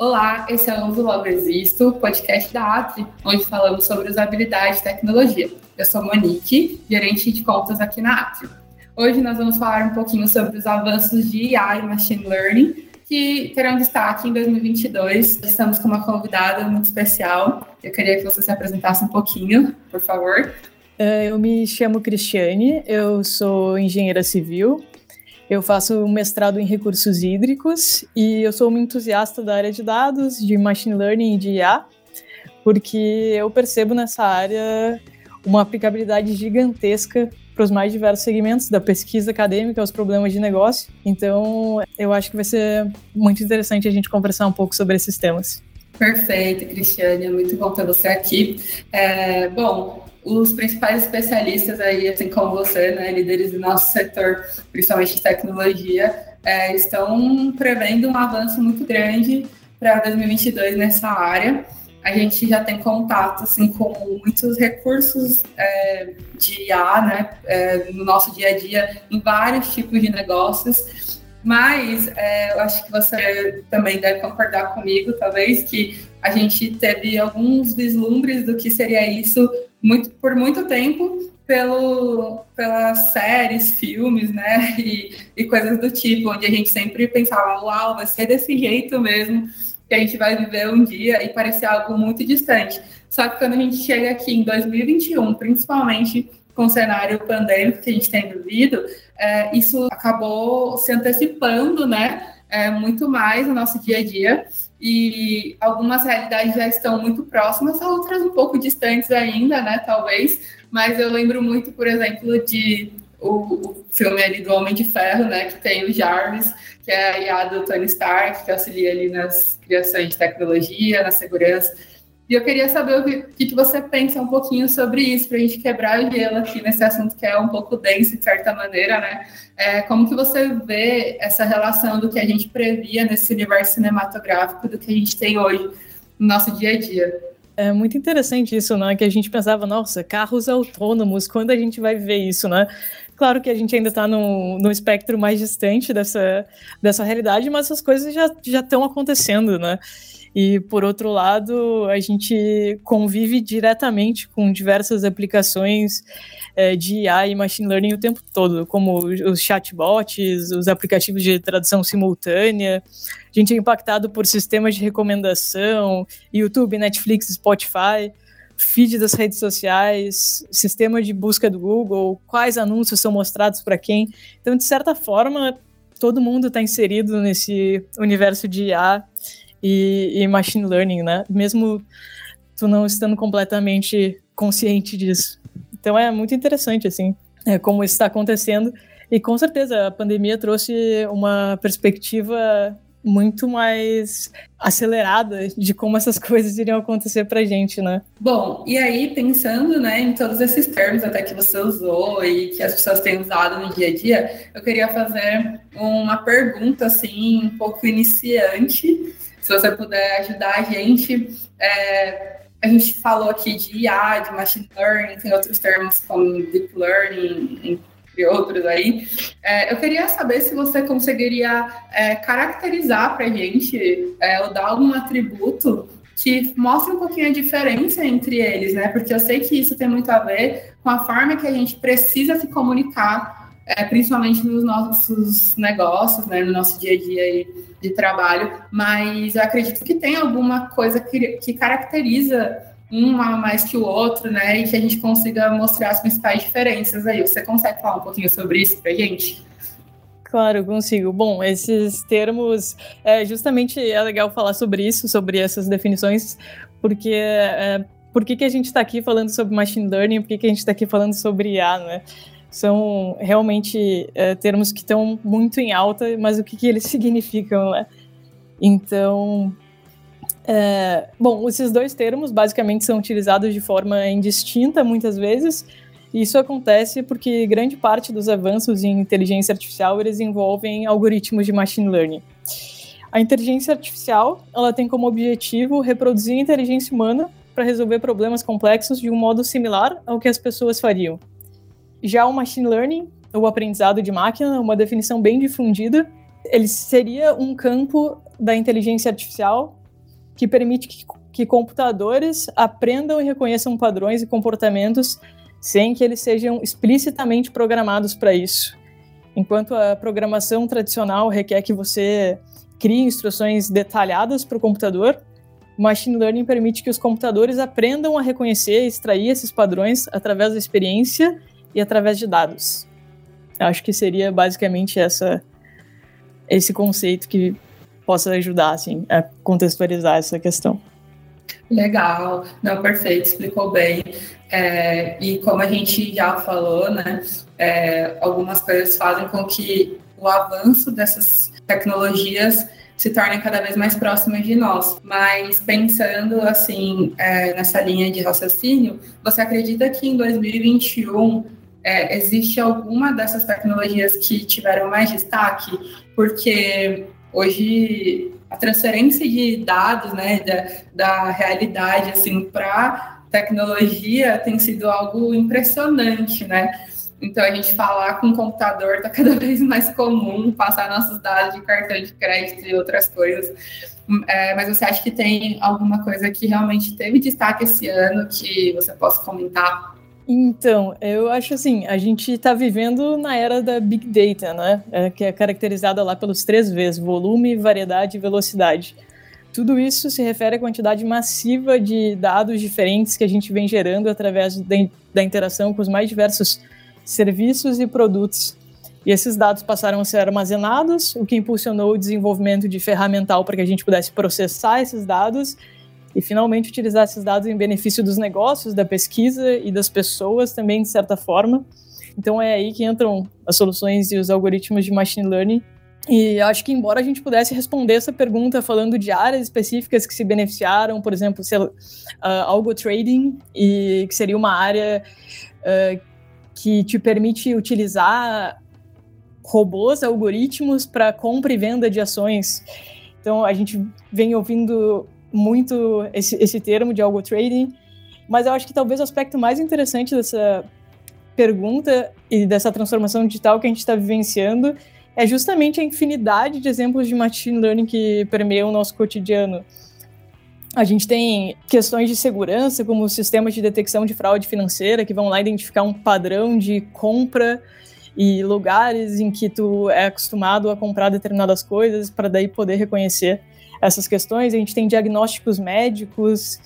Olá, esse é o Uso Logo Existo, podcast da Atri, onde falamos sobre usabilidade e tecnologia. Eu sou Monique, gerente de contas aqui na Atri. Hoje nós vamos falar um pouquinho sobre os avanços de AI e Machine Learning, que terão destaque em 2022. Estamos com uma convidada muito especial. Eu queria que você se apresentasse um pouquinho, por favor. É, eu me chamo Cristiane, eu sou engenheira civil, eu faço mestrado em recursos hídricos e eu sou uma entusiasta da área de dados, de machine learning e de IA, porque eu percebo nessa área uma aplicabilidade gigantesca para os mais diversos segmentos, da pesquisa acadêmica aos problemas de negócio. Então, eu acho que vai ser muito interessante a gente conversar um pouco sobre esses temas. Perfeito, Cristiane, muito bom ter você aqui. É, bom, os principais especialistas aí, assim como você, né, líderes do nosso setor, principalmente de tecnologia, é, estão prevendo um avanço muito grande para 2022 nessa área. A gente já tem contato assim, com muitos recursos é, de IA né, é, no nosso dia a dia, em vários tipos de negócios. Mas é, eu acho que você também deve concordar comigo, talvez, que a gente teve alguns vislumbres do que seria isso muito, por muito tempo pelo, pelas séries, filmes, né, e, e coisas do tipo, onde a gente sempre pensava, uau, vai ser desse jeito mesmo que a gente vai viver um dia e parecer algo muito distante. Só que quando a gente chega aqui em 2021, principalmente com o cenário pandêmico que a gente tem vivido, é, isso acabou se antecipando, né, é, muito mais no nosso dia a dia e algumas realidades já estão muito próximas, outras um pouco distantes ainda, né, talvez, mas eu lembro muito, por exemplo, de o, o filme ali do Homem de Ferro, né, que tem o Jarvis, que é a IA do Tony Stark, que auxilia ali nas criações de tecnologia, na segurança, e eu queria saber o que, que você pensa um pouquinho sobre isso, para a gente quebrar o gelo aqui nesse assunto que é um pouco denso, de certa maneira, né? É, como que você vê essa relação do que a gente previa nesse universo cinematográfico do que a gente tem hoje no nosso dia a dia? É muito interessante isso, né? Que a gente pensava, nossa, carros autônomos, quando a gente vai ver isso, né? Claro que a gente ainda está no, no espectro mais distante dessa, dessa realidade, mas essas coisas já estão acontecendo, né? E, por outro lado, a gente convive diretamente com diversas aplicações é, de IA e machine learning o tempo todo, como os chatbots, os aplicativos de tradução simultânea. A gente é impactado por sistemas de recomendação, YouTube, Netflix, Spotify feed das redes sociais, sistema de busca do Google, quais anúncios são mostrados para quem. Então, de certa forma, todo mundo está inserido nesse universo de IA e, e machine learning, né? Mesmo tu não estando completamente consciente disso. Então é muito interessante, assim, é, como isso está acontecendo. E com certeza a pandemia trouxe uma perspectiva muito mais acelerada de como essas coisas iriam acontecer pra gente, né? Bom, e aí pensando, né, em todos esses termos até que você usou e que as pessoas têm usado no dia a dia, eu queria fazer uma pergunta assim, um pouco iniciante, se você puder ajudar a gente. É, a gente falou aqui de IA, de machine learning, tem outros termos como deep learning, entre outros aí. É, eu queria saber se você conseguiria é, caracterizar para a gente é, ou dar algum atributo que mostre um pouquinho a diferença entre eles, né? Porque eu sei que isso tem muito a ver com a forma que a gente precisa se comunicar é, principalmente nos nossos negócios, né, no nosso dia a dia de trabalho, mas eu acredito que tem alguma coisa que, que caracteriza um mais que o outro, né, e que a gente consiga mostrar as principais diferenças aí. Você consegue falar um pouquinho sobre isso para gente? Claro, consigo. Bom, esses termos, é, justamente é legal falar sobre isso, sobre essas definições, porque é, por que, que a gente está aqui falando sobre machine learning, por que, que a gente está aqui falando sobre IA, né? São realmente é, termos que estão muito em alta, mas o que, que eles significam, né? Então, é, bom, esses dois termos basicamente são utilizados de forma indistinta muitas vezes, e isso acontece porque grande parte dos avanços em inteligência artificial eles envolvem algoritmos de machine learning. A inteligência artificial ela tem como objetivo reproduzir a inteligência humana para resolver problemas complexos de um modo similar ao que as pessoas fariam. Já o machine learning, o aprendizado de máquina, uma definição bem difundida, ele seria um campo da inteligência artificial que permite que, que computadores aprendam e reconheçam padrões e comportamentos sem que eles sejam explicitamente programados para isso. Enquanto a programação tradicional requer que você crie instruções detalhadas para o computador, machine learning permite que os computadores aprendam a reconhecer e extrair esses padrões através da experiência e através de dados. Acho que seria basicamente essa esse conceito que possa ajudar assim a contextualizar essa questão. Legal, não, perfeito, explicou bem. É, e como a gente já falou, né, é, algumas coisas fazem com que o avanço dessas tecnologias se tornem cada vez mais próximas de nós. Mas pensando assim é, nessa linha de raciocínio, você acredita que em 2021 é, existe alguma dessas tecnologias que tiveram mais destaque? Porque hoje a transferência de dados, né, da, da realidade, assim, para tecnologia tem sido algo impressionante, né? Então, a gente falar com o computador está cada vez mais comum, passar nossos dados de cartão de crédito e outras coisas. É, mas você acha que tem alguma coisa que realmente teve destaque esse ano que você possa comentar? Então, eu acho assim, a gente está vivendo na era da Big Data, né? É, que é caracterizada lá pelos três Vs, volume, variedade e velocidade. Tudo isso se refere à quantidade massiva de dados diferentes que a gente vem gerando através da interação com os mais diversos serviços e produtos. E esses dados passaram a ser armazenados, o que impulsionou o desenvolvimento de ferramental para que a gente pudesse processar esses dados e finalmente utilizar esses dados em benefício dos negócios, da pesquisa e das pessoas também, de certa forma. Então é aí que entram as soluções e os algoritmos de machine learning. E acho que, embora a gente pudesse responder essa pergunta falando de áreas específicas que se beneficiaram, por exemplo, uh, algo trading, e que seria uma área uh, que te permite utilizar robôs, algoritmos para compra e venda de ações. Então a gente vem ouvindo muito esse, esse termo de algo trading, mas eu acho que talvez o aspecto mais interessante dessa pergunta e dessa transformação digital que a gente está vivenciando é justamente a infinidade de exemplos de machine learning que permeiam o nosso cotidiano. A gente tem questões de segurança, como sistemas de detecção de fraude financeira, que vão lá identificar um padrão de compra e lugares em que tu é acostumado a comprar determinadas coisas para daí poder reconhecer essas questões. A gente tem diagnósticos médicos,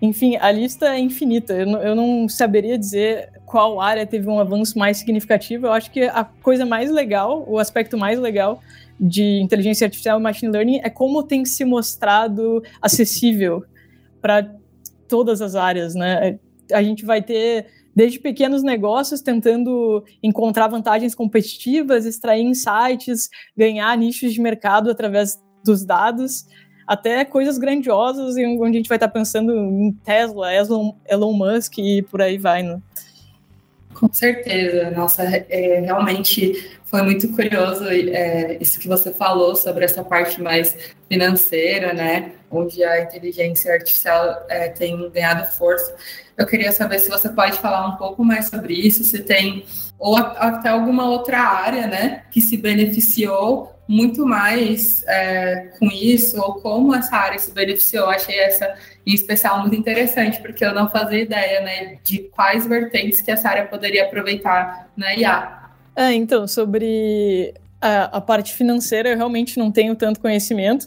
enfim, a lista é infinita. Eu eu não saberia dizer qual área teve um avanço mais significativo. Eu acho que a coisa mais legal, o aspecto mais legal de inteligência artificial e machine learning é como tem se mostrado acessível para todas as áreas, né? A gente vai ter desde pequenos negócios tentando encontrar vantagens competitivas, extrair insights, ganhar nichos de mercado através dos dados, até coisas grandiosas onde a gente vai estar pensando em Tesla, Elon, Elon Musk e por aí vai, né? Com certeza, nossa, é, realmente foi muito curioso é, isso que você falou sobre essa parte mais financeira, né, onde a inteligência artificial é, tem ganhado força. Eu queria saber se você pode falar um pouco mais sobre isso, se tem ou até alguma outra área, né, que se beneficiou muito mais é, com isso, ou como essa área se beneficiou. Achei essa, em especial, muito interessante, porque eu não fazia ideia né, de quais vertentes que essa área poderia aproveitar na IA. É, então, sobre a, a parte financeira, eu realmente não tenho tanto conhecimento,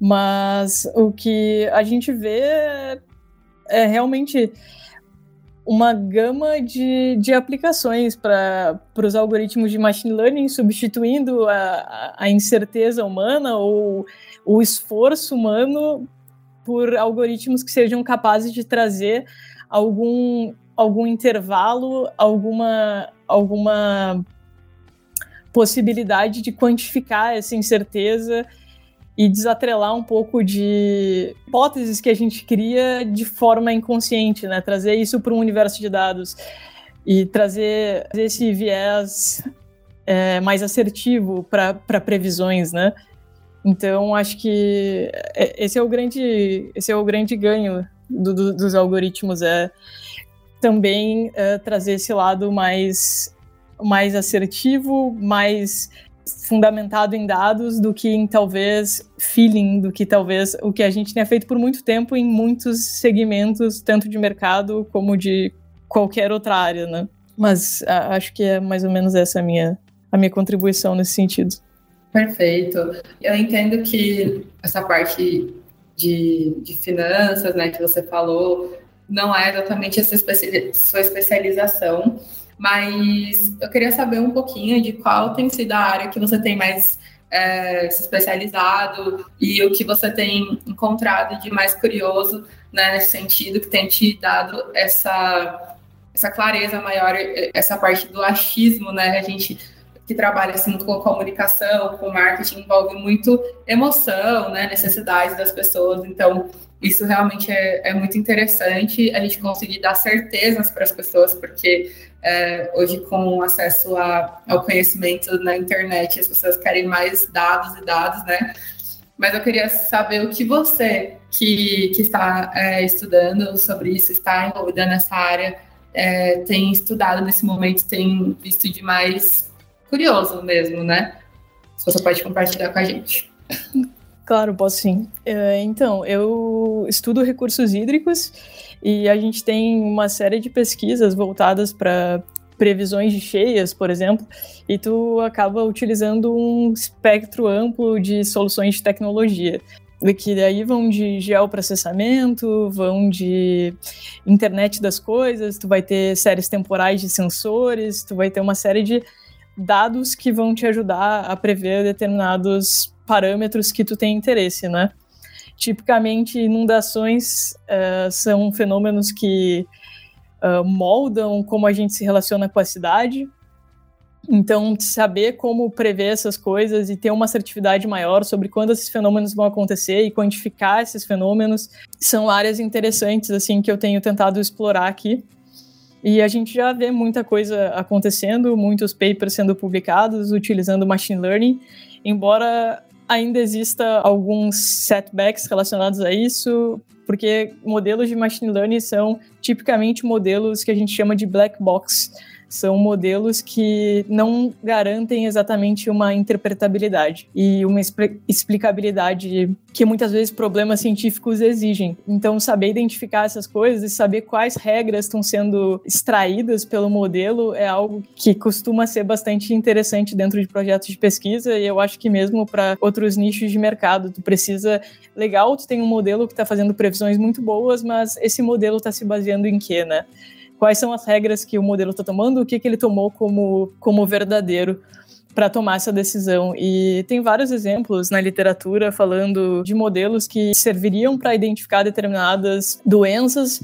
mas o que a gente vê é, é realmente uma gama de, de aplicações para os algoritmos de machine learning, substituindo a, a incerteza humana ou o esforço humano por algoritmos que sejam capazes de trazer algum, algum intervalo, alguma, alguma possibilidade de quantificar essa incerteza e desatrelar um pouco de hipóteses que a gente cria de forma inconsciente, né? Trazer isso para um universo de dados e trazer esse viés é, mais assertivo para previsões, né? Então acho que é, esse é o grande esse é o grande ganho do, do, dos algoritmos é também é, trazer esse lado mais mais assertivo, mais fundamentado em dados do que em talvez feeling, do que talvez o que a gente tenha feito por muito tempo em muitos segmentos, tanto de mercado como de qualquer outra área, né? Mas a, acho que é mais ou menos essa a minha, a minha contribuição nesse sentido. Perfeito. Eu entendo que essa parte de, de finanças, né, que você falou, não é exatamente essa sua especialização, mas eu queria saber um pouquinho de qual tem sido a área que você tem mais é, se especializado e o que você tem encontrado de mais curioso né, nesse sentido, que tem te dado essa, essa clareza maior, essa parte do achismo, né? A gente que trabalha assim com comunicação, com marketing, envolve muito emoção, né, necessidades das pessoas. Então, isso realmente é, é muito interessante a gente conseguir dar certezas para as pessoas, porque é, hoje, com acesso a, ao conhecimento na internet, as pessoas querem mais dados e dados, né? Mas eu queria saber o que você, que, que está é, estudando sobre isso, está envolvida nessa área, é, tem estudado nesse momento, tem visto de mais curioso mesmo, né? Se você pode compartilhar com a gente. Claro, posso sim. É, então, eu estudo recursos hídricos e a gente tem uma série de pesquisas voltadas para previsões de cheias, por exemplo, e tu acaba utilizando um espectro amplo de soluções de tecnologia. Que daí vão de geoprocessamento, vão de internet das coisas, tu vai ter séries temporais de sensores, tu vai ter uma série de dados que vão te ajudar a prever determinados parâmetros que tu tem interesse, né? Tipicamente, inundações uh, são fenômenos que uh, moldam como a gente se relaciona com a cidade. Então, saber como prever essas coisas e ter uma assertividade maior sobre quando esses fenômenos vão acontecer e quantificar esses fenômenos são áreas interessantes assim que eu tenho tentado explorar aqui. E a gente já vê muita coisa acontecendo, muitos papers sendo publicados utilizando machine learning, embora ainda exista alguns setbacks relacionados a isso, porque modelos de machine learning são tipicamente modelos que a gente chama de black box são modelos que não garantem exatamente uma interpretabilidade e uma explicabilidade que muitas vezes problemas científicos exigem. Então, saber identificar essas coisas e saber quais regras estão sendo extraídas pelo modelo é algo que costuma ser bastante interessante dentro de projetos de pesquisa e eu acho que mesmo para outros nichos de mercado, tu precisa legal, tu tem um modelo que está fazendo previsões muito boas, mas esse modelo está se baseando em quê, né? Quais são as regras que o modelo está tomando, o que, que ele tomou como, como verdadeiro para tomar essa decisão. E tem vários exemplos na literatura falando de modelos que serviriam para identificar determinadas doenças,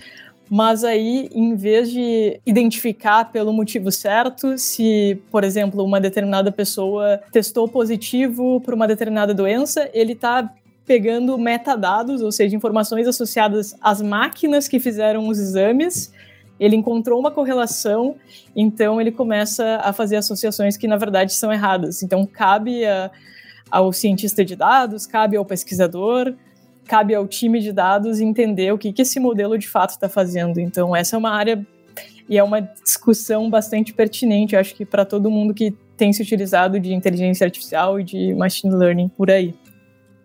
mas aí, em vez de identificar pelo motivo certo, se, por exemplo, uma determinada pessoa testou positivo para uma determinada doença, ele está pegando metadados, ou seja, informações associadas às máquinas que fizeram os exames ele encontrou uma correlação, então ele começa a fazer associações que na verdade são erradas. Então cabe a, ao cientista de dados, cabe ao pesquisador, cabe ao time de dados entender o que, que esse modelo de fato está fazendo. Então essa é uma área e é uma discussão bastante pertinente, acho que para todo mundo que tem se utilizado de inteligência artificial e de machine learning por aí.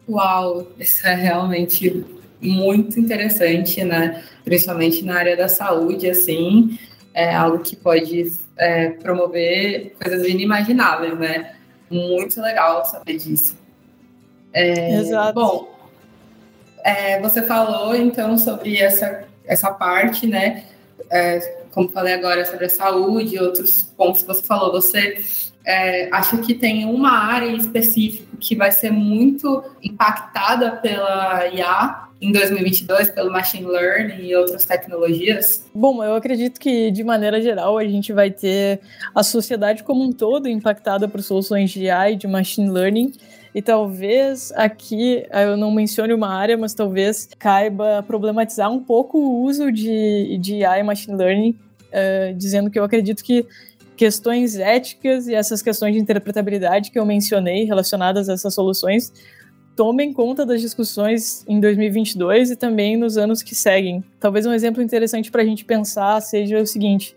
Uau, isso é realmente muito interessante, né? Principalmente na área da saúde, assim, é algo que pode é, promover coisas inimagináveis, né? Muito legal saber disso. É, Exato. Bom, é, você falou então sobre essa, essa parte, né? É, como falei agora sobre a saúde, outros pontos que você falou, você é, acha que tem uma área específica que vai ser muito impactada pela IA em 2022 pelo machine learning e outras tecnologias? Bom, eu acredito que de maneira geral a gente vai ter a sociedade como um todo impactada por soluções de AI e de machine learning. E talvez aqui eu não mencione uma área, mas talvez caiba problematizar um pouco o uso de, de AI e machine learning, uh, dizendo que eu acredito que questões éticas e essas questões de interpretabilidade que eu mencionei relacionadas a essas soluções tomem conta das discussões em 2022 e também nos anos que seguem. Talvez um exemplo interessante para a gente pensar seja o seguinte: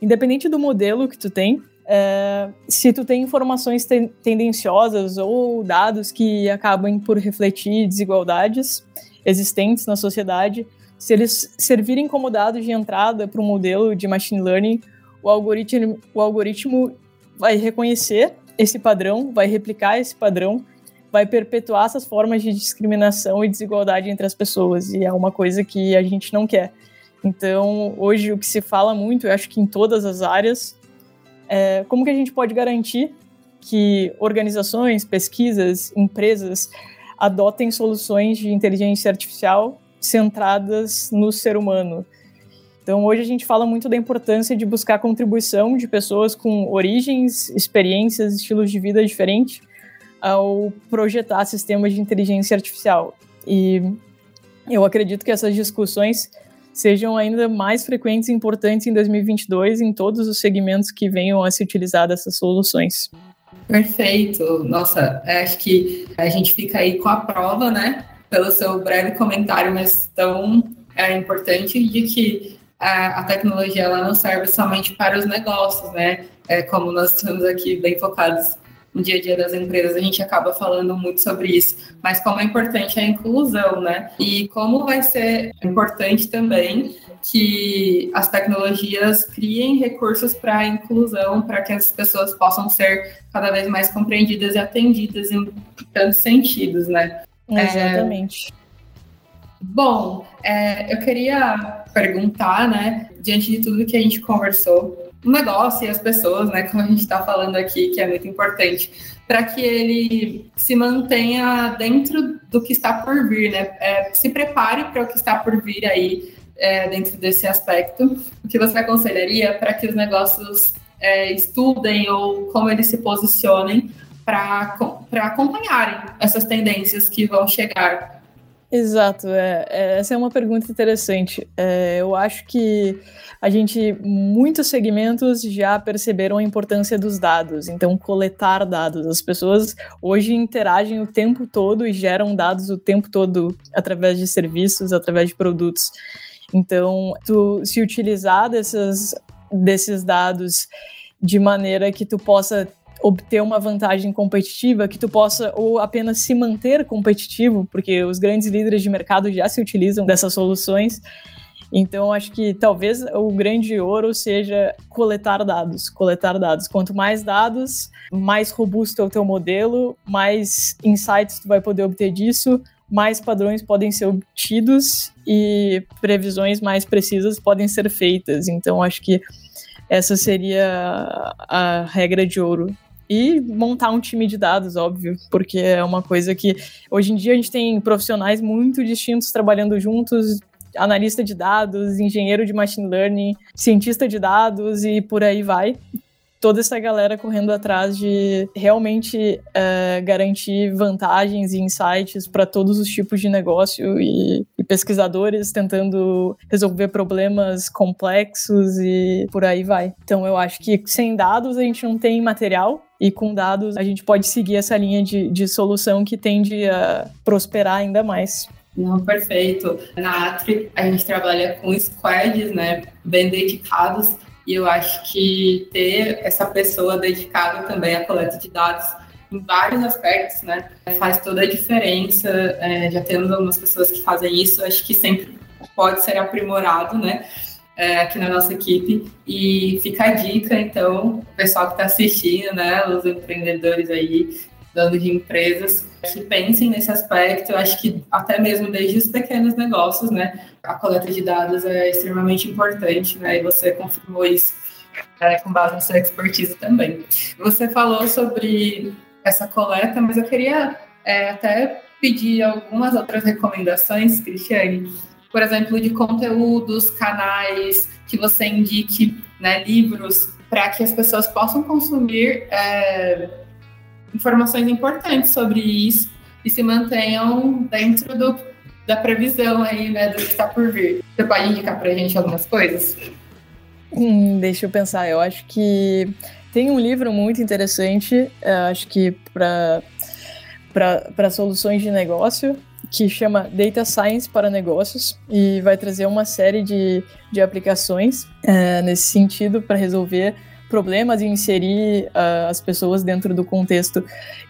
independente do modelo que tu tem, é, se tu tem informações te tendenciosas ou dados que acabam por refletir desigualdades existentes na sociedade, se eles servirem como dados de entrada para um modelo de machine learning, o algoritmo, o algoritmo vai reconhecer esse padrão, vai replicar esse padrão, vai perpetuar essas formas de discriminação e desigualdade entre as pessoas, e é uma coisa que a gente não quer. Então, hoje o que se fala muito, eu acho que em todas as áreas, é como que a gente pode garantir que organizações, pesquisas, empresas adotem soluções de inteligência artificial centradas no ser humano. Então, hoje a gente fala muito da importância de buscar contribuição de pessoas com origens, experiências, estilos de vida diferentes ao projetar sistemas de inteligência artificial. E eu acredito que essas discussões sejam ainda mais frequentes e importantes em 2022 em todos os segmentos que venham a se utilizar dessas soluções. Perfeito. Nossa, acho que a gente fica aí com a prova, né? Pelo seu breve comentário, mas tão é, importante de que a, a, tecnologia ela não serve somente para os negócios, né? É, como nós estamos aqui bem focados no dia a dia das empresas, a gente acaba falando muito sobre isso, mas como é importante a inclusão, né? E como vai ser importante também que as tecnologias criem recursos para a inclusão, para que as pessoas possam ser cada vez mais compreendidas e atendidas em tantos sentidos, né? Exatamente. É... Bom, é, eu queria perguntar, né, diante de tudo que a gente conversou, o negócio e as pessoas, né, como a gente está falando aqui, que é muito importante, para que ele se mantenha dentro do que está por vir, né? É, se prepare para o que está por vir aí é, dentro desse aspecto. O que você aconselharia para que os negócios é, estudem ou como eles se posicionem para acompanharem essas tendências que vão chegar Exato, é, é, essa é uma pergunta interessante. É, eu acho que a gente, muitos segmentos já perceberam a importância dos dados, então coletar dados. As pessoas hoje interagem o tempo todo e geram dados o tempo todo através de serviços, através de produtos. Então, tu se utilizar dessas, desses dados de maneira que tu possa obter uma vantagem competitiva que tu possa ou apenas se manter competitivo, porque os grandes líderes de mercado já se utilizam dessas soluções. Então, acho que talvez o grande ouro seja coletar dados, coletar dados. Quanto mais dados, mais robusto é o teu modelo, mais insights tu vai poder obter disso, mais padrões podem ser obtidos e previsões mais precisas podem ser feitas. Então, acho que essa seria a regra de ouro e montar um time de dados, óbvio, porque é uma coisa que hoje em dia a gente tem profissionais muito distintos trabalhando juntos, analista de dados, engenheiro de machine learning, cientista de dados e por aí vai. Toda essa galera correndo atrás de realmente uh, garantir vantagens e insights para todos os tipos de negócio e pesquisadores tentando resolver problemas complexos e por aí vai. Então eu acho que sem dados a gente não tem material e com dados a gente pode seguir essa linha de, de solução que tende a prosperar ainda mais. Não, perfeito. Na Atri, a gente trabalha com squads, né, bem dedicados, e eu acho que ter essa pessoa dedicada também à coleta de dados em vários aspectos, né, faz toda a diferença. É, já temos algumas pessoas que fazem isso, acho que sempre pode ser aprimorado, né, é, aqui na nossa equipe. E fica a dica, então, o pessoal que está assistindo, né, os empreendedores aí, dando de empresas, que pensem nesse aspecto. Eu acho que até mesmo desde os pequenos negócios, né, a coleta de dados é extremamente importante, né, e você confirmou isso é, com base na sua expertise também. Você falou sobre essa coleta, mas eu queria é, até pedir algumas outras recomendações, Cristiane, por exemplo, de conteúdos, canais que você indique, né, livros, para que as pessoas possam consumir é, informações importantes sobre isso e se mantenham dentro do, da previsão aí, né, do que está por vir. Você pode indicar para a gente algumas coisas? Hum, deixa eu pensar. Eu acho que tem um livro muito interessante, acho que para soluções de negócio, que chama Data Science para Negócios e vai trazer uma série de, de aplicações é, nesse sentido para resolver problemas em inserir uh, as pessoas dentro do contexto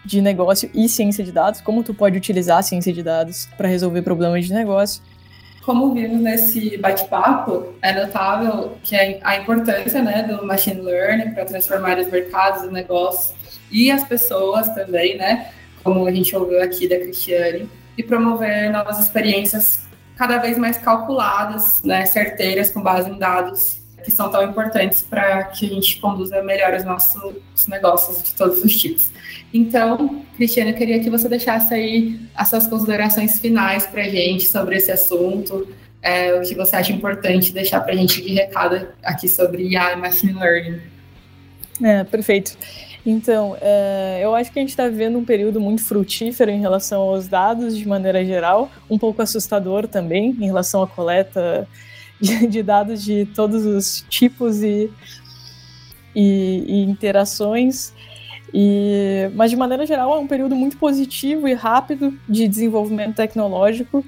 de negócio e ciência de dados, como tu pode utilizar a ciência de dados para resolver problemas de negócio. Como vimos nesse bate-papo, é notável que a importância né, do machine learning para transformar os mercados, os negócios e as pessoas também, né, como a gente ouviu aqui da Cristiane, e promover novas experiências cada vez mais calculadas, né, certeiras, com base em dados que são tão importantes para que a gente conduza melhor os nossos negócios de todos os tipos. Então, Cristiane, eu queria que você deixasse aí as suas considerações finais para a gente sobre esse assunto, é, o que você acha importante deixar para a gente de recado aqui sobre e Machine Learning. É, perfeito. Então, é, eu acho que a gente está vivendo um período muito frutífero em relação aos dados de maneira geral, um pouco assustador também em relação à coleta de, de dados de todos os tipos e, e, e interações. E, mas de maneira geral é um período muito positivo e rápido de desenvolvimento tecnológico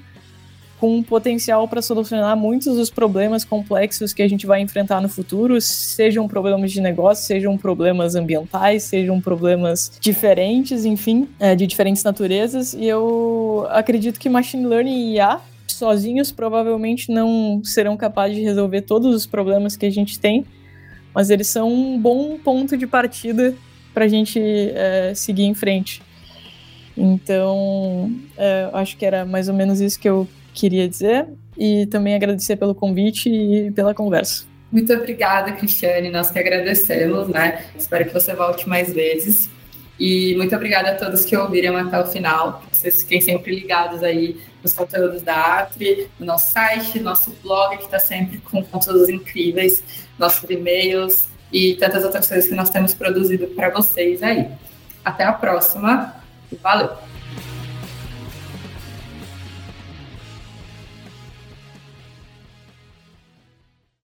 com um potencial para solucionar muitos dos problemas complexos que a gente vai enfrentar no futuro, sejam problemas de negócio, sejam problemas ambientais, sejam problemas diferentes, enfim, é, de diferentes naturezas. E eu acredito que machine learning e IA sozinhos provavelmente não serão capazes de resolver todos os problemas que a gente tem, mas eles são um bom ponto de partida para a gente é, seguir em frente. Então, é, acho que era mais ou menos isso que eu queria dizer e também agradecer pelo convite e pela conversa. Muito obrigada, Cristiane. Nós que agradecemos, né? Espero que você volte mais vezes. E muito obrigada a todos que ouviram até o final. Vocês fiquem sempre ligados aí nos conteúdos da Atri, no nosso site, nosso blog, que está sempre com conteúdos incríveis, nossos e-mails e tantas outras coisas que nós temos produzido para vocês aí. Até a próxima. Valeu!